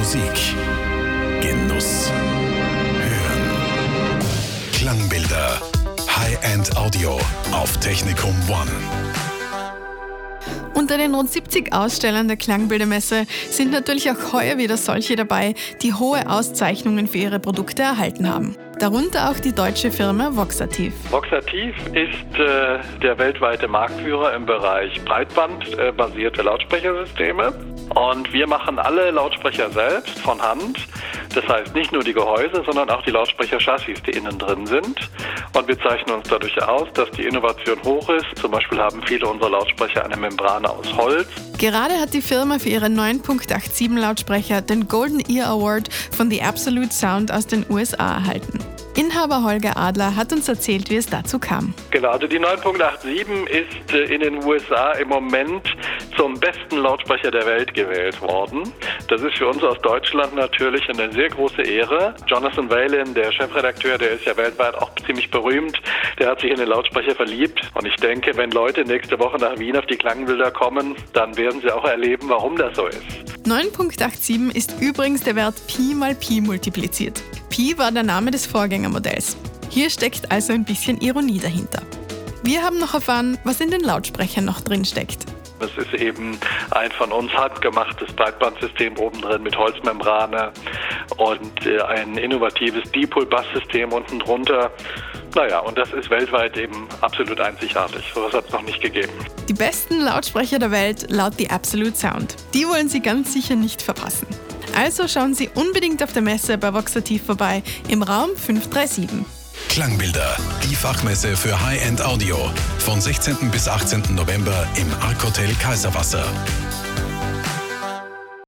Musik. Genuss. Hören. Klangbilder. High-End Audio auf Technikum One. Unter den rund 70 Ausstellern der Klangbildermesse sind natürlich auch heuer wieder solche dabei, die hohe Auszeichnungen für ihre Produkte erhalten haben. Darunter auch die deutsche Firma Voxativ. Voxativ ist äh, der weltweite Marktführer im Bereich breitbandbasierte Lautsprechersysteme. Und wir machen alle Lautsprecher selbst von Hand. Das heißt nicht nur die Gehäuse, sondern auch die Lautsprecherchassis, die innen drin sind. Und wir zeichnen uns dadurch aus, dass die Innovation hoch ist. Zum Beispiel haben viele unserer Lautsprecher eine Membrane aus Holz. Gerade hat die Firma für ihre 9.87 Lautsprecher den Golden Ear Award von The Absolute Sound aus den USA erhalten. Inhaber Holger Adler hat uns erzählt, wie es dazu kam. Genau, also die 9.87 ist äh, in den USA im Moment zum besten Lautsprecher der Welt gewählt worden. Das ist für uns aus Deutschland natürlich eine sehr große Ehre. Jonathan Whalen, der Chefredakteur, der ist ja weltweit auch ziemlich berühmt, der hat sich in den Lautsprecher verliebt. Und ich denke, wenn Leute nächste Woche nach Wien auf die Klangbilder kommen, dann werden sie auch erleben, warum das so ist. 9.87 ist übrigens der Wert Pi mal Pi multipliziert. Pi war der Name des Vorgängermodells. Hier steckt also ein bisschen Ironie dahinter. Wir haben noch erfahren, was in den Lautsprechern noch drin steckt. Es ist eben ein von uns handgemachtes Breitbandsystem oben drin mit Holzmembrane und äh, ein innovatives Dipol-Bass-System unten drunter. Naja, und das ist weltweit eben absolut einzigartig. So etwas hat es noch nicht gegeben. Die besten Lautsprecher der Welt laut The Absolute Sound. Die wollen Sie ganz sicher nicht verpassen. Also schauen Sie unbedingt auf der Messe bei Voxativ vorbei im Raum 537. Klangbilder, die Fachmesse für High-End Audio. Von 16. bis 18. November im Arc Hotel Kaiserwasser.